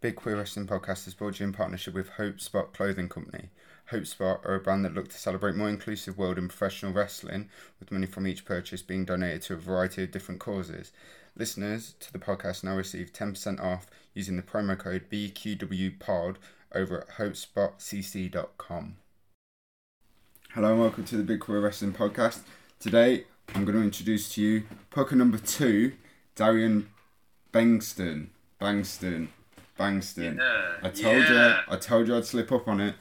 Big Queer Wrestling Podcast is brought to you in partnership with Hope Spot Clothing Company. Hope Spot are a brand that look to celebrate more inclusive world in professional wrestling, with money from each purchase being donated to a variety of different causes. Listeners to the podcast now receive 10% off using the promo code BQWPOD over at hopespotcc.com. Hello and welcome to the Big Queer Wrestling Podcast. Today I'm going to introduce to you poker number two, Darian Bangston. Bangston. Bangston. Yeah. I told yeah. you, I told you I'd slip up on it,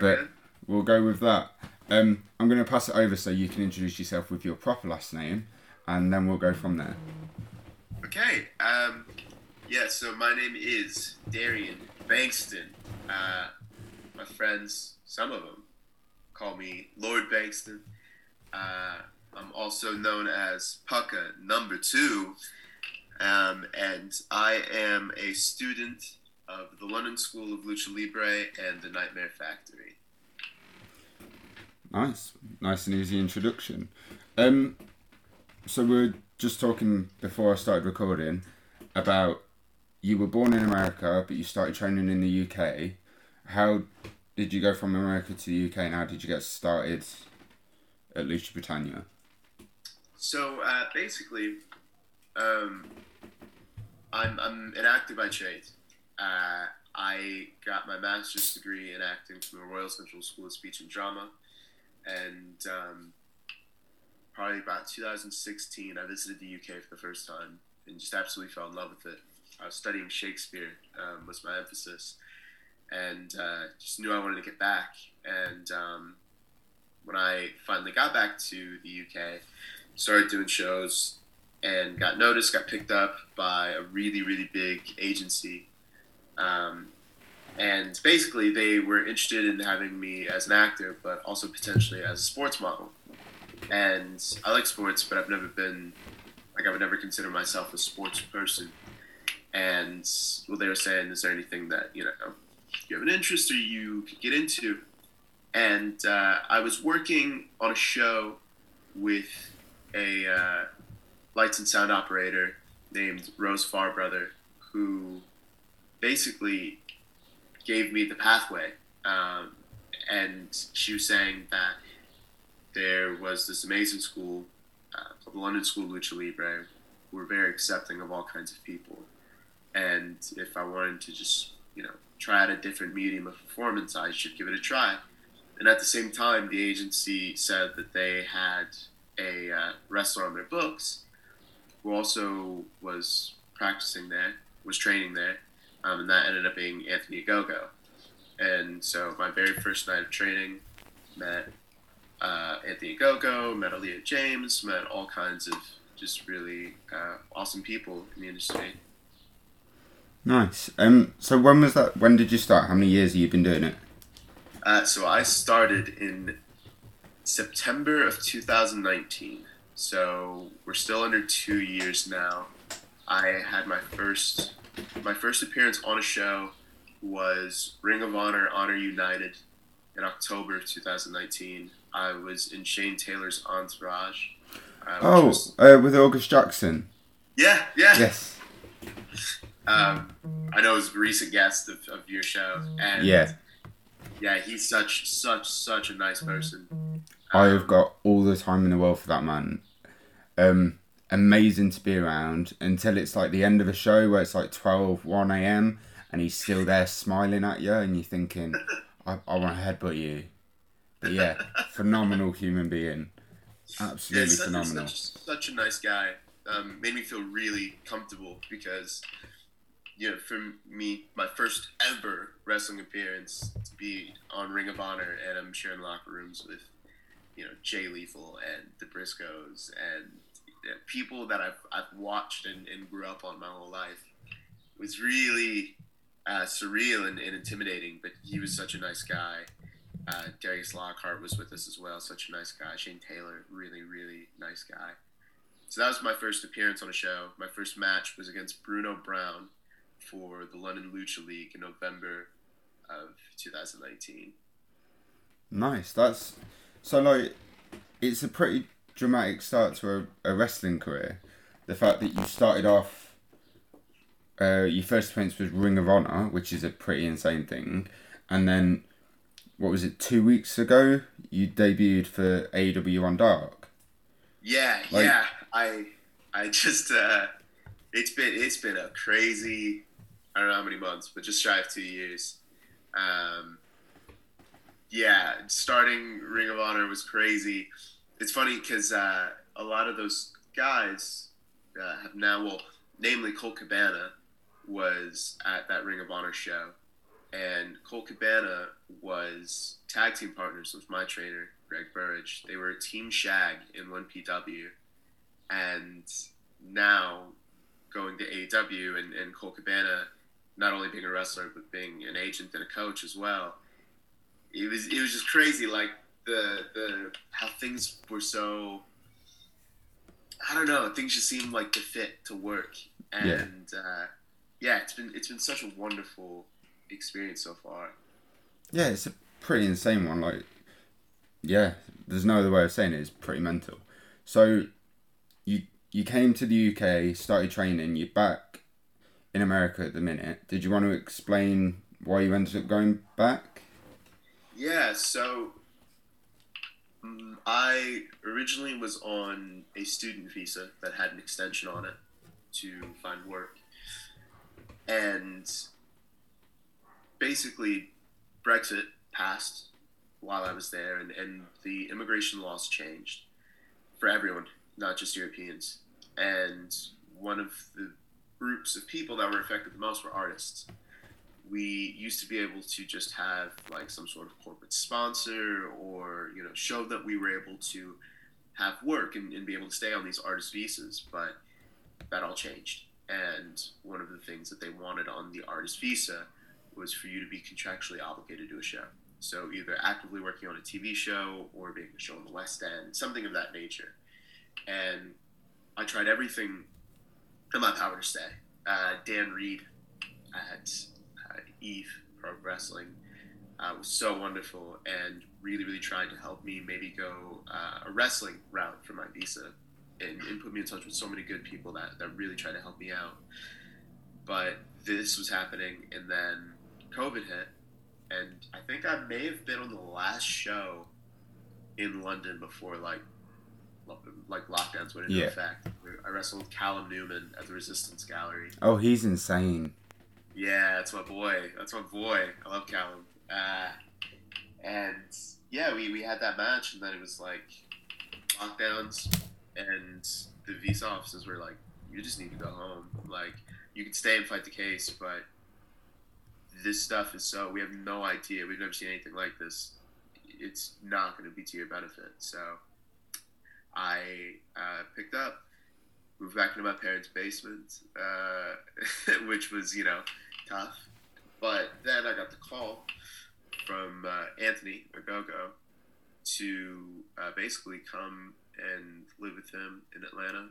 but we'll go with that. Um, I'm going to pass it over so you can introduce yourself with your proper last name, and then we'll go from there. Okay. Um, yeah. So my name is Darian Bengston. Uh, my friends, some of them, call me Lord Bengston. Uh, I'm also known as Pucka Number Two, um, and I am a student of the London School of Lucha Libre and the Nightmare Factory. Nice, nice and easy introduction. Um, so we are just talking before I started recording about you were born in America, but you started training in the UK. How did you go from America to the UK, and how did you get started at Lucha Britannia? So uh, basically, um, I'm, I'm an actor by trade. Uh, I got my master's degree in acting from the Royal Central School of Speech and Drama, and um, probably about 2016, I visited the UK for the first time and just absolutely fell in love with it. I was studying Shakespeare um, was my emphasis, and uh, just knew I wanted to get back. And um, when I finally got back to the UK, started doing shows and got noticed, got picked up by a really, really big agency. Um, and basically, they were interested in having me as an actor, but also potentially as a sports model. And I like sports, but I've never been, like, I would never consider myself a sports person. And what they were saying, is there anything that, you know, you have an interest or you could get into? And uh, I was working on a show with a uh, lights and sound operator named Rose Farbrother, who basically gave me the pathway. Um, and she was saying that there was this amazing school uh, called the London School of Lucha Libre, who were very accepting of all kinds of people. And if I wanted to just, you know, try out a different medium of performance, I should give it a try. And at the same time, the agency said that they had a uh, wrestler on their books who also was practicing there, was training there, um, and that ended up being Anthony Ogogo. And so my very first night of training, met uh, Anthony Ogogo, met Aaliyah James, met all kinds of just really uh, awesome people in the industry. Nice. Um, so when was that? When did you start? How many years have you been doing it? Uh, so I started in September of 2019. So we're still under two years now. I had my first my first appearance on a show was Ring of Honor Honor United in October of 2019. I was in Shane Taylor's Entourage. Uh, Oh, was- uh, with August Jackson. yeah, yeah. Yes. Um, I know he's a recent guest of, of your show, and Yeah. yeah, he's such such such a nice person. I have got all the time in the world for that man. Um, amazing to be around until it's like the end of a show where it's like 12, 1 a.m. and he's still there smiling at you and you're thinking, I, I want to headbutt you. But yeah, phenomenal human being. Absolutely Yeah, such, phenomenal. Such, such a nice guy. Um, made me feel really comfortable because, you know, for me, my first ever wrestling appearance to be on Ring of Honor, and I'm sharing locker rooms with, you know, Jay Lethal and the Briscoes and people that I've, I've watched and, and grew up on my whole life. It was really uh, surreal and, and intimidating, but he was such a nice guy. Uh, Darius Lockhart was with us as well. Such a nice guy. Shane Taylor, really, really nice guy. So that was my first appearance on a show. My first match was against Bruno Brown for the London Lucha League in November of 2019. Nice. That's so like it's a pretty dramatic start to a, a wrestling career. The fact that you started off uh, your first appearance was Ring of Honor, which is a pretty insane thing, and then what was it? Two weeks ago, you debuted for AEW on Dark. Yeah, Like- yeah. I I just uh it's been it's been a crazy I don't know how many months, but just shy of two years. Um yeah, starting Ring of Honor was crazy. It's funny because uh, a lot of those guys uh, have now, well, namely Colt Cabana was at that Ring of Honor show, and Colt Cabana was tag team partners with my trainer Greg Burridge. They were Team Shag in one PW, and now going to AEW and, and Colt Cabana not only being a wrestler but being an agent and a coach as well. It was it was just crazy, like the the how things were so. I don't know. Things just seemed like to fit to work, and Yeah. uh, yeah, it's been it's been such a wonderful experience so far. Yeah, it's a pretty insane one. Like, yeah, there's no other way of saying it. It's pretty mental. So, you you came to the UK, started training. You're back in America at the minute. Did you want to explain why you ended up going back? Yeah, so mm, I originally was on a student visa that had an extension on it to find work. And basically, Brexit passed while I was there, and, and the immigration laws changed for everyone, not just Europeans. And one of the groups of people that were affected the most were artists we used to be able to just have like some sort of corporate sponsor or you know show that we were able to have work and, and be able to stay on these artist visas but that all changed. And one of the things that they wanted on the artist visa was for you to be contractually obligated to a show. So either actively working on a tv show or being a show in the west end something of that nature. And i tried everything in my power to stay. Uh, Dann Read at Eve Pro Wrestling uh, was so wonderful and really, really tried to help me maybe go uh, a wrestling route for my visa and, and put me in touch with so many good people that, that really tried to help me out. But this was happening, and then COVID hit, and I think I may have been on the last show in London before like like lockdowns went into Yeah. effect. I wrestled with Callum Newman at the Resistance Gallery. Oh, he's insane. Yeah, that's my boy. That's my boy. I love Callum. Uh, and yeah, we, we had that match, and then it was like lockdowns, and the visa offices were like, "You just need to go home. Like, you can stay and fight the case, but this stuff is so we have no idea. We've never seen anything like this. It's not going to be to your benefit." So I uh, picked up moved back into my parents' basement, uh, which was, you know, tough. But then I got the call from uh, Anthony Ogogo to uh, basically come and live with him in Atlanta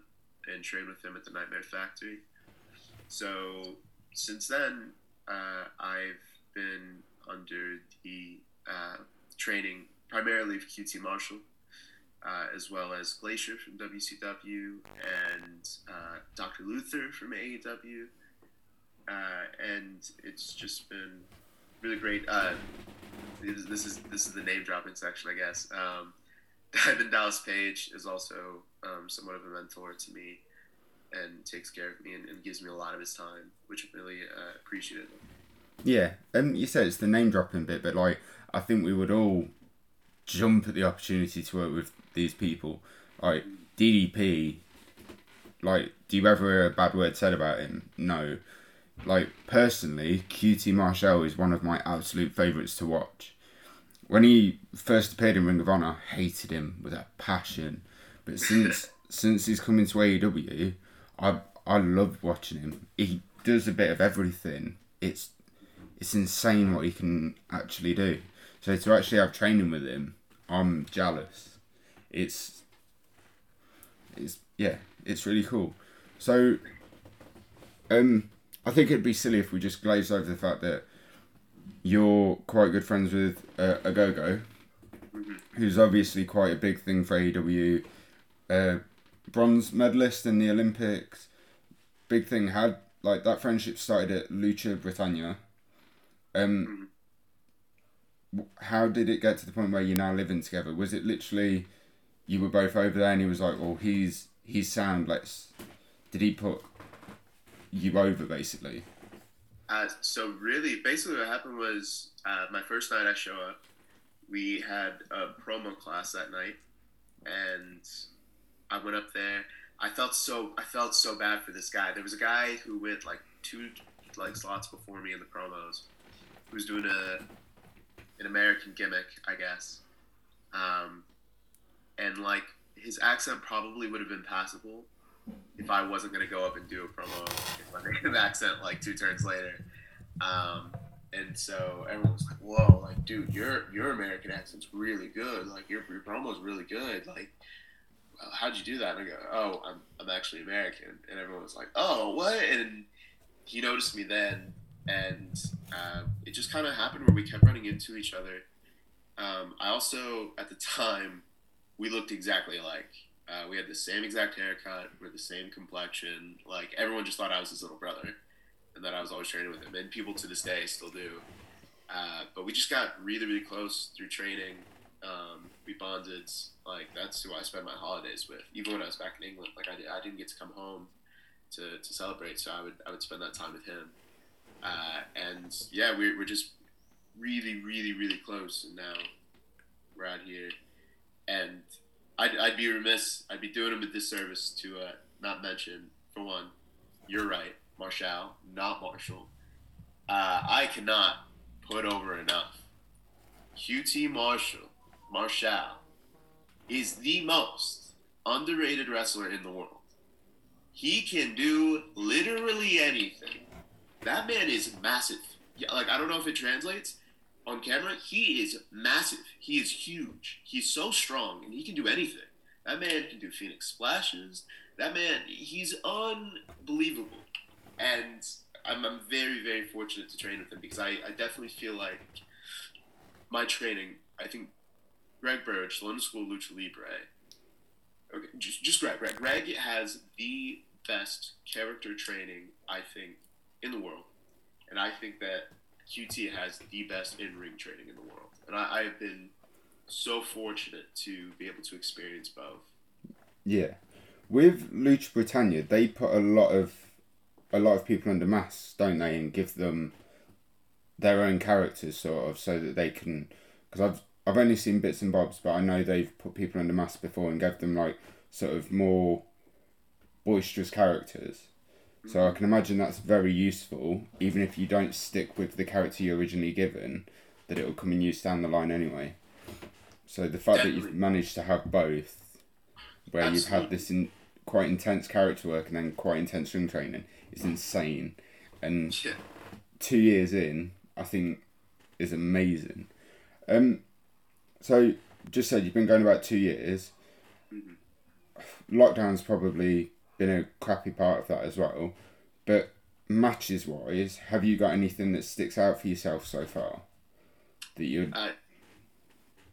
and train with him at the Nightmare Factory. So since then, uh, I've been under the uh, training primarily of QT Marshall uh, as well as Glacier from WCW and uh, Dr. Luther from AEW. Uh, and it's just been really great. Uh, this is- this is the name dropping section, I guess. Um, Diamond Dallas Page is also um, somewhat of a mentor to me and takes care of me and, and gives me a lot of his time, which I'm really uh, appreciative. Yeah, um, you said it's the name dropping bit, but like I think we would all jump at the opportunity to work with these people. Like DDP, like do you ever hear a bad word said about him? No. Like personally, QT Marshall is one of my absolute favourites to watch. When he first appeared in Ring of Honor, I hated him with a passion. But since since he's come into AEW, I I love watching him. He does a bit of everything. It's it's insane what he can actually do. So to actually have training with him, I'm jealous. It's it's yeah, it's really cool. So um I think it'd be silly if we just glazed over the fact that you're quite good friends with uh, Ogogo, who's obviously quite a big thing for AEW, uh, bronze medalist in the Olympics. Big thing. Had like that friendship started at Lucha Britannia. Um, w- how did it get to the point where you're now living together? Was it literally you were both over there and he was like, "Well, he's he's sound. Let's." Did he put you over basically? Uh, so really, basically, what happened was uh, my first night I show up. We had a promo class that night, and I went up there. I felt so I felt so bad for this guy. There was a guy who went like two like slots before me in the promos, who was doing a an American gimmick, I guess. Um, and like his accent probably would have been passable if I wasn't gonna go up and do a promo with my native accent like two turns later. Um, and so everyone was like, "Whoa, like, dude, your your American accent's really good. Like, your your promo's really good. Like, how'd you do that?" And I go, "Oh, I'm I'm actually American." And everyone was like, "Oh, what?" And he noticed me then, and uh, it just kind of happened where we kept running into each other. Um, I also, at the time, we looked exactly alike. Uh, we had the same exact haircut. We're the same complexion. Like everyone just thought I was his little brother, and that I was always training with him. And people to this day still do. Uh, but we just got really, really close through training. Um, we bonded. Like that's who I spent my holidays with. Even when I was back in England, like I, did, I didn't get to come home to, to celebrate, so I would I would spend that time with him. Uh, and yeah, we're, we're just really, really, really close. And now we're out here, and I'd, I'd be remiss, I'd be doing him a disservice to uh, not mention, for one, you're right, Marshall, not Marshall. Uh, I cannot put over enough. QT Marshall, Marshall, is the most underrated wrestler in the world. He can do literally anything. That man is massive. Yeah, like I don't know if it translates on camera. He is massive. He is huge. He's so strong, and he can do anything. That man can do Phoenix splashes. That man, he's unbelievable. And I'm, I'm very, very fortunate to train with him because I, I definitely feel like my training. I think Greg Burridge, London School Lucha Libre. Okay, just, just Greg. Greg. Greg has the best character training I think in the world, and I think that QT has the best in ring training in the world, and I, I have been so fortunate to be able to experience both. Yeah, with Lucha Britannia, they put a lot of a lot of people under masks, don't they, and give them their own characters, sort of, so that they can. Because I've I've only seen bits and bobs, but I know they've put people under masks before and gave them like sort of more boisterous characters. So I can imagine that's very useful, even if you don't stick with the character you originally given, that it will come in use down the line anyway. So the fact that you've managed to have both, where you've had this in, quite intense character work and then quite intense ring training, is insane. And Yeah. two years in, I think, is amazing. Um, so just said you've been going about two years. Mhm. Lockdown's probably been a crappy part of that as well. But matches wise, have you got anything that sticks out for yourself so far? That you Uh,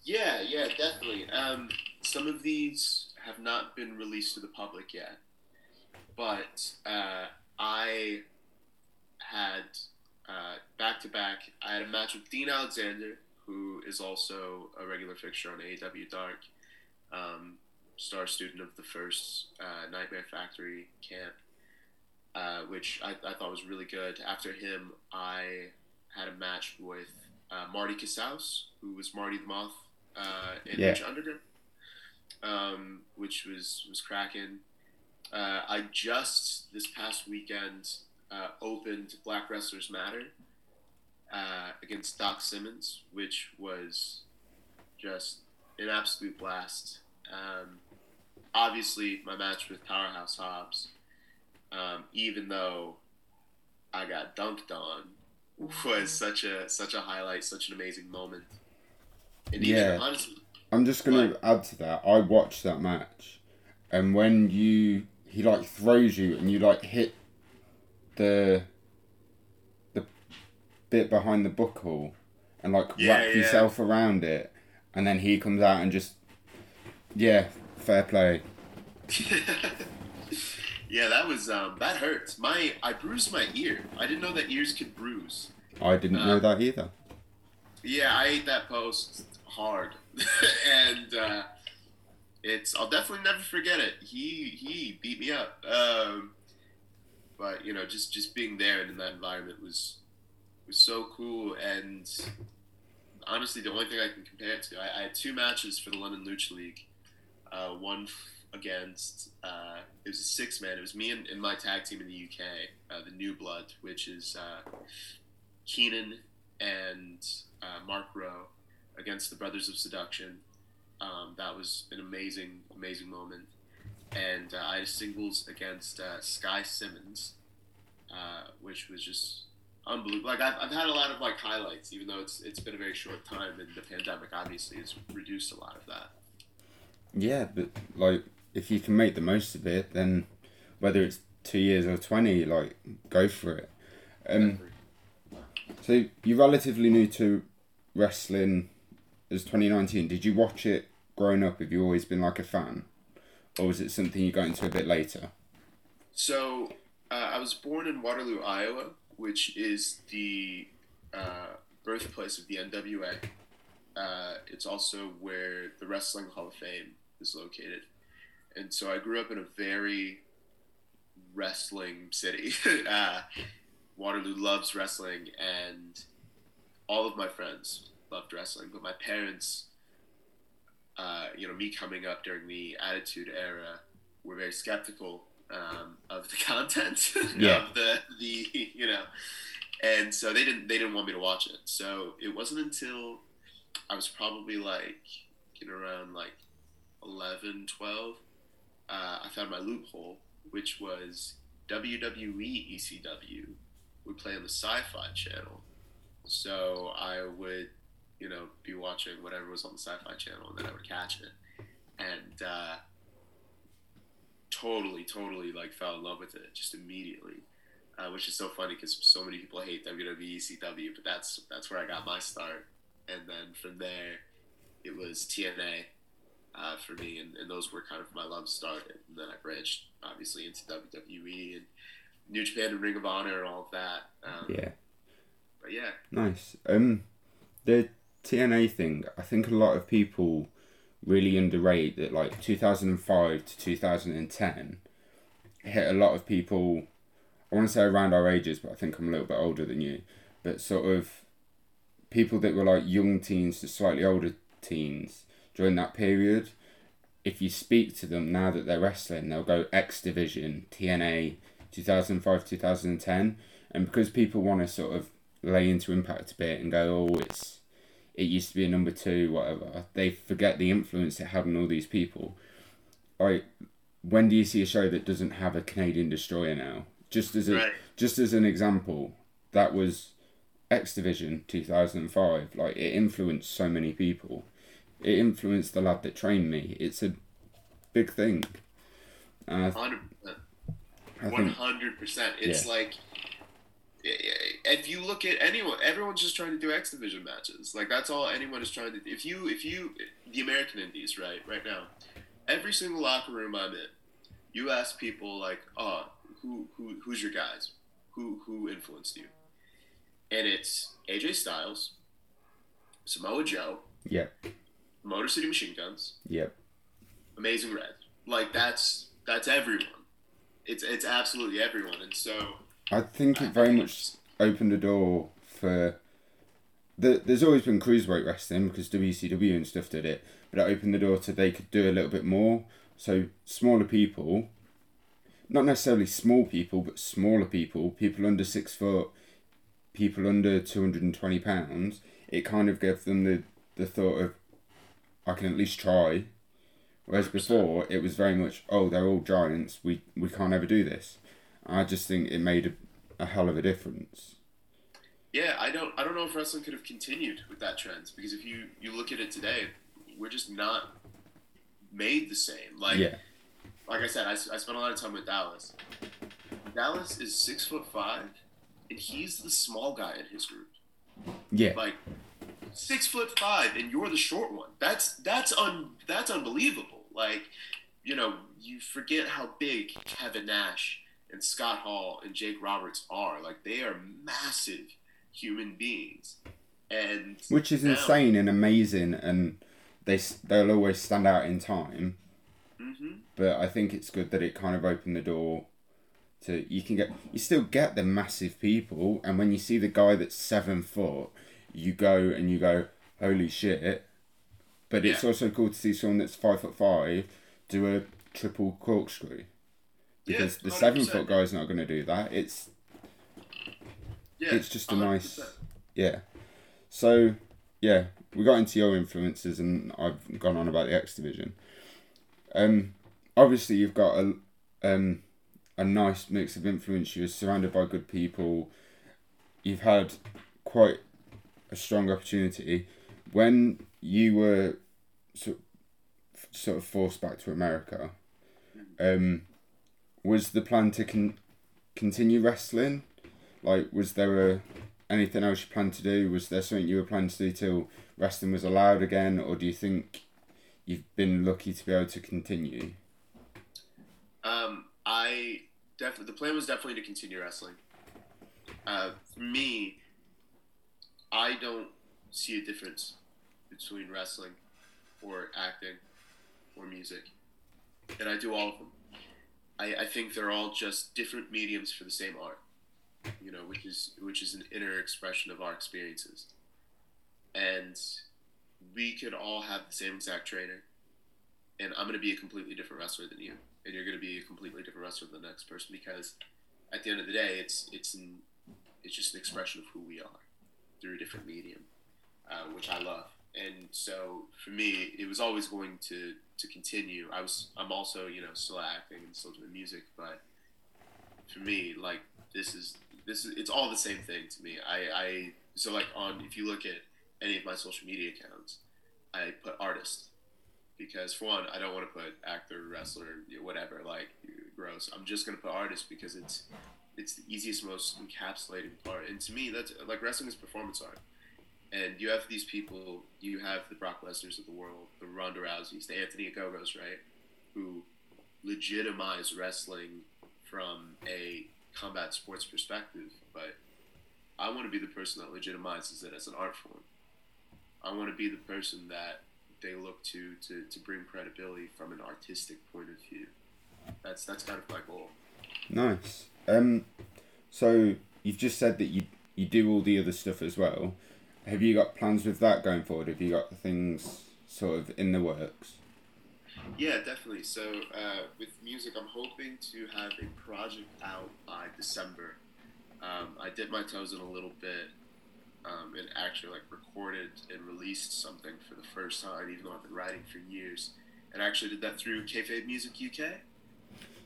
yeah, yeah, definitely. Um, some of these have not been released to the public yet, but uh, I had back to back. I had a match with Dean Alexander, who is also a regular fixture on AEW Dark, um, star student of the first uh, Nightmare Factory camp, uh, which I, I thought was really good. After him, I had a match with uh, Marty Casaus, who was Marty the Moth uh, in Yeah. Underground, um, which was was cracking. Uh, I just this past weekend uh, opened Black Wrestlers Matter uh, against Doc Simmons, which was just an absolute blast. Um, obviously, my match with Powerhouse Hobbs, um, even though I got dunked on, was such a such a highlight, such an amazing moment. And even Yeah. honestly, I'm just gonna add to that. I watched that match, and when you he like throws you and you like hit the the bit behind the buckle and like Yeah, wrap yeah. yourself around it, and then he comes out and just yeah, fair play. yeah, that was um, that hurts. My I bruised my ear. I didn't know that ears could bruise. I didn't know that either. Yeah, I ate that post hard, and uh, it's I'll definitely never forget it. He he beat me up. Um, but you know, just just being there and in that environment was was so cool. And honestly, the only thing I can compare it to, I, I had two matches for the London Lucha League. Uh, one f- against uh, it was a six man. It was me and, and, my tag team in the UK, uh, the New Blood, which is uh, Keenan and uh, Mark Rowe against the Brothers of Seduction. Um, that was an amazing, amazing moment. And I had singles against Sky Simmons, which was just unbelievable. Like I've, I've had a lot of like highlights, even though it's it's been a very short time, and the pandemic obviously has reduced a lot of that. Yeah, but like if you can make the most of it, then whether it's two years or twenty, like go for it. Um, so you're relatively new to wrestling as 2019. Did you watch it growing up? Have you always been like a fan, or was it something you got into a bit later? So uh, I was born in Waterloo, Iowa, which is the uh, birthplace of the NWA. Uh, it's also where the Wrestling Hall of Fame is located, and so I grew up in a very wrestling city. Uh, Waterloo loves wrestling, and all of my friends loved wrestling, but my parents, uh, you know, me coming up during the Attitude Era, were very skeptical um, of the content yeah. of the the you know, and so they didn't they didn't want me to watch it. So it wasn't until I was probably like getting around like 11, 12, uh, I found my loophole, which was WWE ECW would play on the Sci-Fi Channel. So I would you know, be watching whatever was on the Sci-Fi Channel, and then I would catch it, and uh, totally, totally like fell in love with it just immediately. Uh, which is so funny because so many people hate WWE ECW, but that's that's where I got my start, and then from there, it was TNA uh, for me, and, and those were kind of my love started, and then I branched obviously into WWE and New Japan and Ring of Honor and all of that. Um, yeah. But yeah. Nice. Um, the TNA thing, I think a lot of people really underrate that like 2005 to 2010 hit a lot of people I want to say around our ages but I think I'm a little bit older than you but sort of people that were like young teens to slightly older teens during that period if you speak to them now that they're wrestling they'll go X division TNA 2005 2010 and because people want to sort of lay into impact a bit and go oh it's it used to be a number two, whatever. They forget the influence it had on all these people. Like, when do you see a show that doesn't have a Canadian destroyer now? Just as a right. just as an example, that was X Division two thousand and five. Like it influenced so many people. It influenced the lad that trained me. It's a big thing. Hundred percent. One hundred percent. It's yeah. like if you look at anyone, everyone's just trying to do X division matches. Like that's all anyone is trying to do. If you, if you, the American Indies, right, right now, every single locker room I'm in, you ask people like, oh, who, who, who's your guys? Who, who influenced you? And it's AJ Styles, Samoa Joe. Yep. Motor City Machine Guns. Yep. Amazing Red. Like that's that's everyone. It's it's absolutely everyone, and so I think it very much opened the door for. The, there's always been cruiserweight wrestling because WCW and stuff did it, but it opened the door to they could do a little bit more. So smaller people, not necessarily small people, but smaller people, people under six foot, people under two hundred and twenty pounds. It kind of gave them the the thought of, I can at least try. Whereas before it was very much, oh, they're all giants. We we can't ever do this. I just think it made a, a hell of a difference. Yeah, I don't I don't know if wrestling could have continued with that trend because if you you look at it today, we're just not made the same. Like yeah. like I said, I, I spent a lot of time with Dallas. Dallas is six foot five, and he's the small guy in his group. Yeah. Like six foot five, and you're the short one. That's that's un that's unbelievable. Like you know, you forget how big Kevin Nash and Scott Hall and Jake Roberts are. Like they are massive human beings, and which is now- insane and amazing, and they they'll always stand out in time. Mhm. But I think it's good that it kind of opened the door to you can get you still get the massive people, and when you see the guy that's seven foot, you go and you go, holy shit! But it's Yeah. also cool to see someone that's five foot five do a triple corkscrew. Yeah, Because the seven 100%. foot guy's not going to do that. It's Yeah, it's just a nice 100%. yeah so yeah we got into your influences and i've gone on about the x division um obviously you've got a um a nice mix of influence you're surrounded by good people you've had quite a strong opportunity when you were sort sort of forced back to america um was the plan to con- continue wrestling like, was there a anything else you planned to do? Was there something you were planning to do till wrestling was allowed again, or do you think you've been lucky to be able to continue? Um, I definitely the plan was definitely to continue wrestling. Uh, for me, I don't see a difference between wrestling or acting or music, and I do all of them. I, I think they're all just different mediums for the same art, you know, which is which is an inner expression of our experiences, and we could all have the same exact trainer, and I'm gonna be a completely different wrestler than you. And you're going to be a completely different wrestler than the next person because at the end of the day it's it's an, it's just an expression of who we are through a different medium uh, which I love. And so for me it was always going to to continue. I was I'm also you know still acting and still doing music but for me like this is this is it's all the same thing to me. I, I so like on if you look at any of my social media accounts I put artist because for one, I don't want to put actor, wrestler, whatever, like gross. I'm just gonna put artist because it's it's the easiest, most encapsulating part. And to me, that's like wrestling is performance art. And you have these people, you have the Brock Lesnar's of the world, the Ronda Rouseys, the Anthony Ogos, right, who legitimize wrestling from a combat sports perspective. But I want to be the person that legitimizes it as an art form. I want to be the person that they look to, to to bring credibility from an artistic point of view. That's that's kind of my goal. Nice. Um, so you've just said that you you do all the other stuff as well. Have you got plans with that going forward? Have you got things sort of in the works? Yeah, definitely. So uh, with music, I'm hoping to have a project out by December. Um, I dipped my toes in a little bit um, and actually like recorded and released something for the first time, even though I've been writing for years. And I actually did that through Kayfabe Music UK.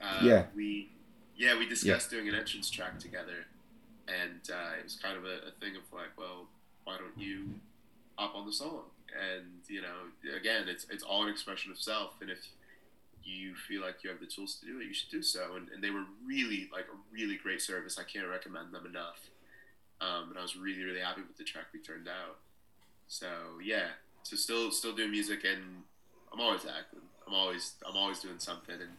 Uh, Yeah. We, yeah, we discussed doing an entrance track together, and uh, it was kind of a, a thing of like, well, why don't you up on the song? And you know, again, it's it's all an expression of self, and if you feel like you have the tools to do it, you should do so. And, and they were really like a really great service. I can't recommend them enough. Um, and I was really really happy with the track we turned out. So yeah, so still still doing music, and I'm always acting. I'm always I'm always doing something, and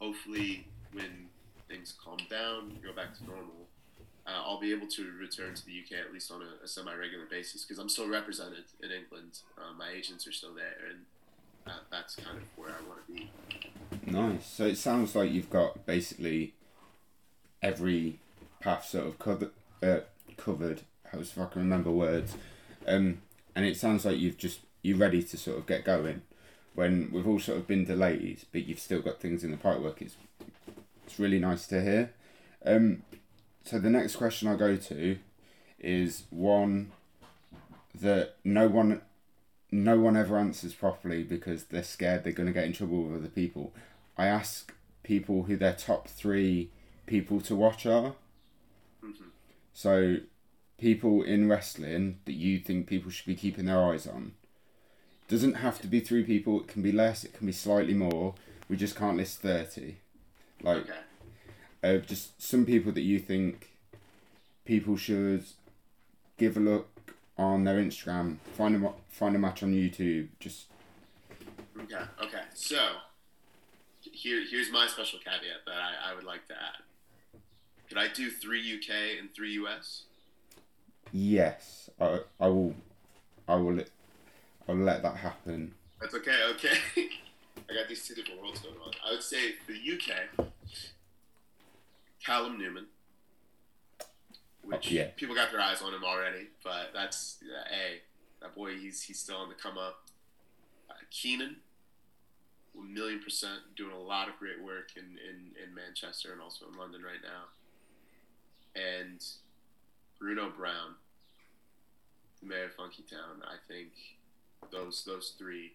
hopefully when things calm down, go back to normal, uh, I'll be able to return to the UK at least on a, a semi-regular basis because I'm still represented in England. Uh, my agents are still there, and that's kind of where I want to be. Nice. So it sounds like you've got basically every path sort of covered. Uh, covered. How if I can remember words. Um, and it sounds like you've just you're ready to sort of get going. When we've all sort of been delayed, but you've still got things in the pipework. It's it's really nice to hear. Um, so the next question I go to is one that no one no one ever answers properly because they're scared they're going to get in trouble with other people. I ask people who their top three people to watch are. Mhm. So, people in wrestling that you think people should be keeping their eyes on. Doesn't have to be three people. It can be less. It can be slightly more. We just can't list thirty. Like Okay. uh, just some people that you think people should give a look on their Instagram. Find a find a match on YouTube. Just Okay. Okay. So here here's my special caveat that I, I would like to add. Could I do three UK and three US? Yes, I, I will. I will. I'll let that happen. That's okay. Okay. I got these two different worlds going on. I would say the UK, Callum Newman, which Oh, yeah. people got their eyes on him already, but that's uh, a that boy. He's he's still on the come up. Uh, Keenan, a million percent doing a lot of great work in, in, in Manchester and also in London right now. And Bruno Brown, the mayor of Funky Town. I think those those three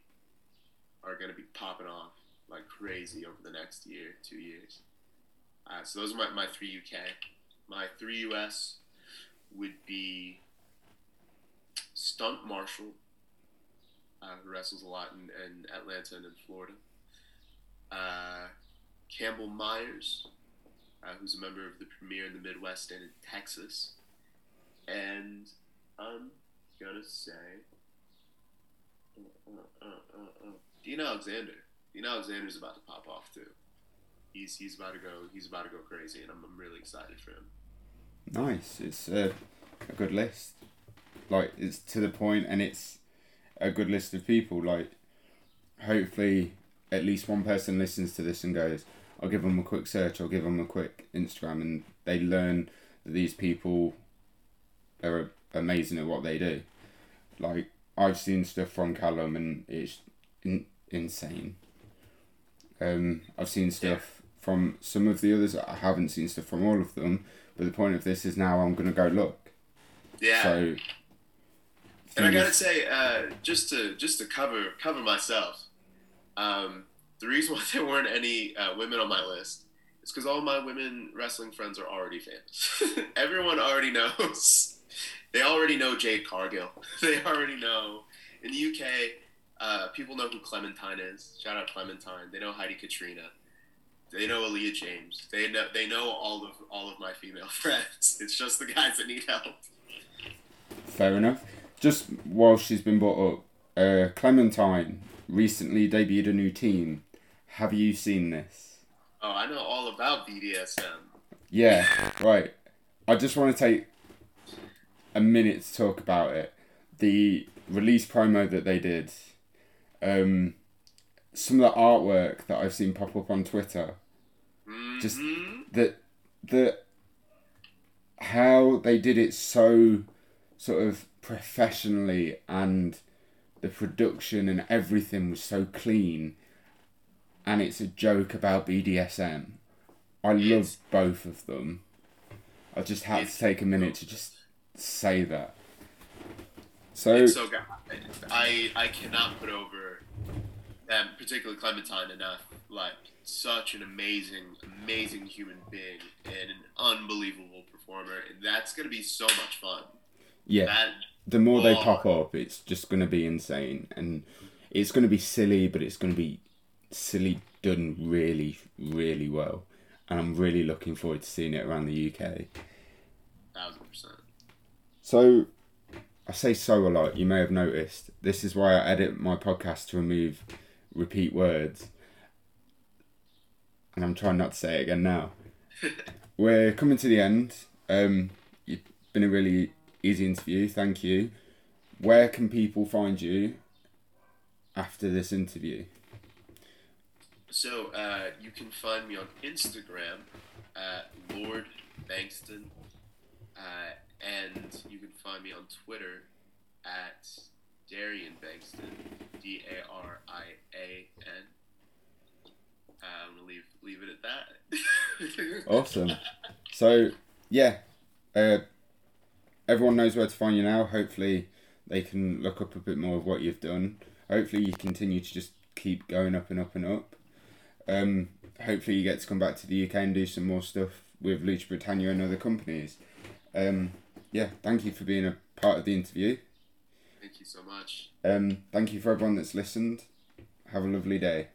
are going to be popping off like crazy over the next year, two years. Uh, so those are my, my three UK. My three US would be Stunt Marshall, uh, who wrestles a lot in, in Atlanta and in Florida. Uh, Campbell Myers, uh, who's a member of the Premier in the Midwest and in Texas. And I'm gonna say uh, uh, uh, uh, uh, Dean Alexander. Dean Alexander's about to pop off too. He's he's about to go. He's about to go crazy, and I'm, I'm really excited for him. Nice. It's a, a good list. Like it's to the point, and it's a good list of people. Like, hopefully, at least one person listens to this and goes, "I'll give them a quick search. I'll give them a quick Instagram," and they learn that these people are amazing at what they do. Like I've seen stuff from Callum, and it's insane. Um, I've seen stuff from some of the others. I haven't seen stuff from all of them. But the point of this is now I'm gonna go look. Yeah. So. And I gotta say, uh, just to just to cover cover myself, um, the reason why there weren't any uh, women on my list is because all my women wrestling friends are already famous. Everyone already knows. They already know Jade Cargill. They already know. In the UK, uh, people know who Clementine is. Shout out Clementine. They know Heidi Katrina. They know Aaliyah James. They know they know all of all of my female friends. It's just the guys that need help. Fair enough. Just while she's been brought up, uh, Clementine recently debuted a new team. Have you seen this? Oh, I know all about BDSM. Yeah, right. I just want to take a minute to talk about it. The release promo that they did, um, some of the artwork that I've seen pop up on Twitter, Just- Mhm. that the how they did it so sort of professionally and the production and everything was so clean and it's a joke about BDSM. I love both of them. I just had to take a minute to just say that. So It's so good. I I cannot put over, um, particularly Clementine enough. Like such an amazing, amazing human being and an unbelievable performer. And that's gonna be so much fun. yeah, That the more they Oh. pop up, it's just going to be insane, and it's going to be silly, but it's going to be silly done really, really well. And I'm really looking forward to seeing it around the UK. thousand percent. So, I say so a lot. You may have noticed. This is why I edit my podcast to remove repeat words. And I'm trying not to say it again now. We're coming to the end. Um, you've been a really easy interview. Thank you. Where can people find you after this interview? So uh, you can find me on Instagram at Lord Bengston, uh, and you can find me on Twitter at Darian Bengston, D A R I A N. Uh, I'm gonna leave leave it at that. Awesome. So, yeah, uh, everyone knows where to find you now. Hopefully, they can look up a bit more of what you've done. Hopefully, you continue to just keep going up and up and up. Um, hopefully, you get to come back to the UK and do some more stuff with Lucha Britannia and other companies. Um, yeah, thank you for being a part of the interview. Thank you so much. Um, thank you for everyone that's listened. Have a lovely day.